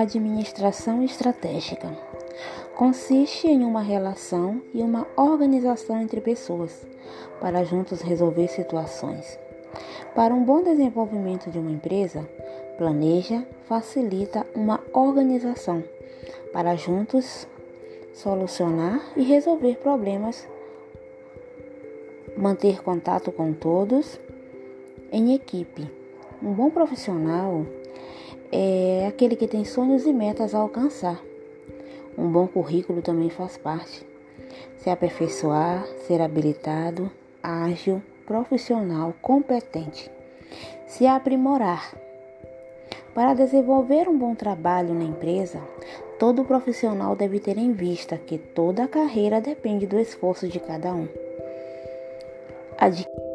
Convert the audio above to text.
Administração estratégica consiste em uma relação e uma organização entre pessoas para juntos resolver situações. Para um bom desenvolvimento de uma empresa, planeja, facilita uma organização para juntos solucionar e resolver problemas, manter contato com todos em equipe. Um bom profissional é aquele que tem sonhos e metas a alcançar. Um bom currículo também faz parte. Se aperfeiçoar, ser habilitado, ágil, profissional, competente. Se aprimorar. Para desenvolver um bom trabalho na empresa, todo profissional deve ter em vista que toda a carreira depende do esforço de cada um. Adquir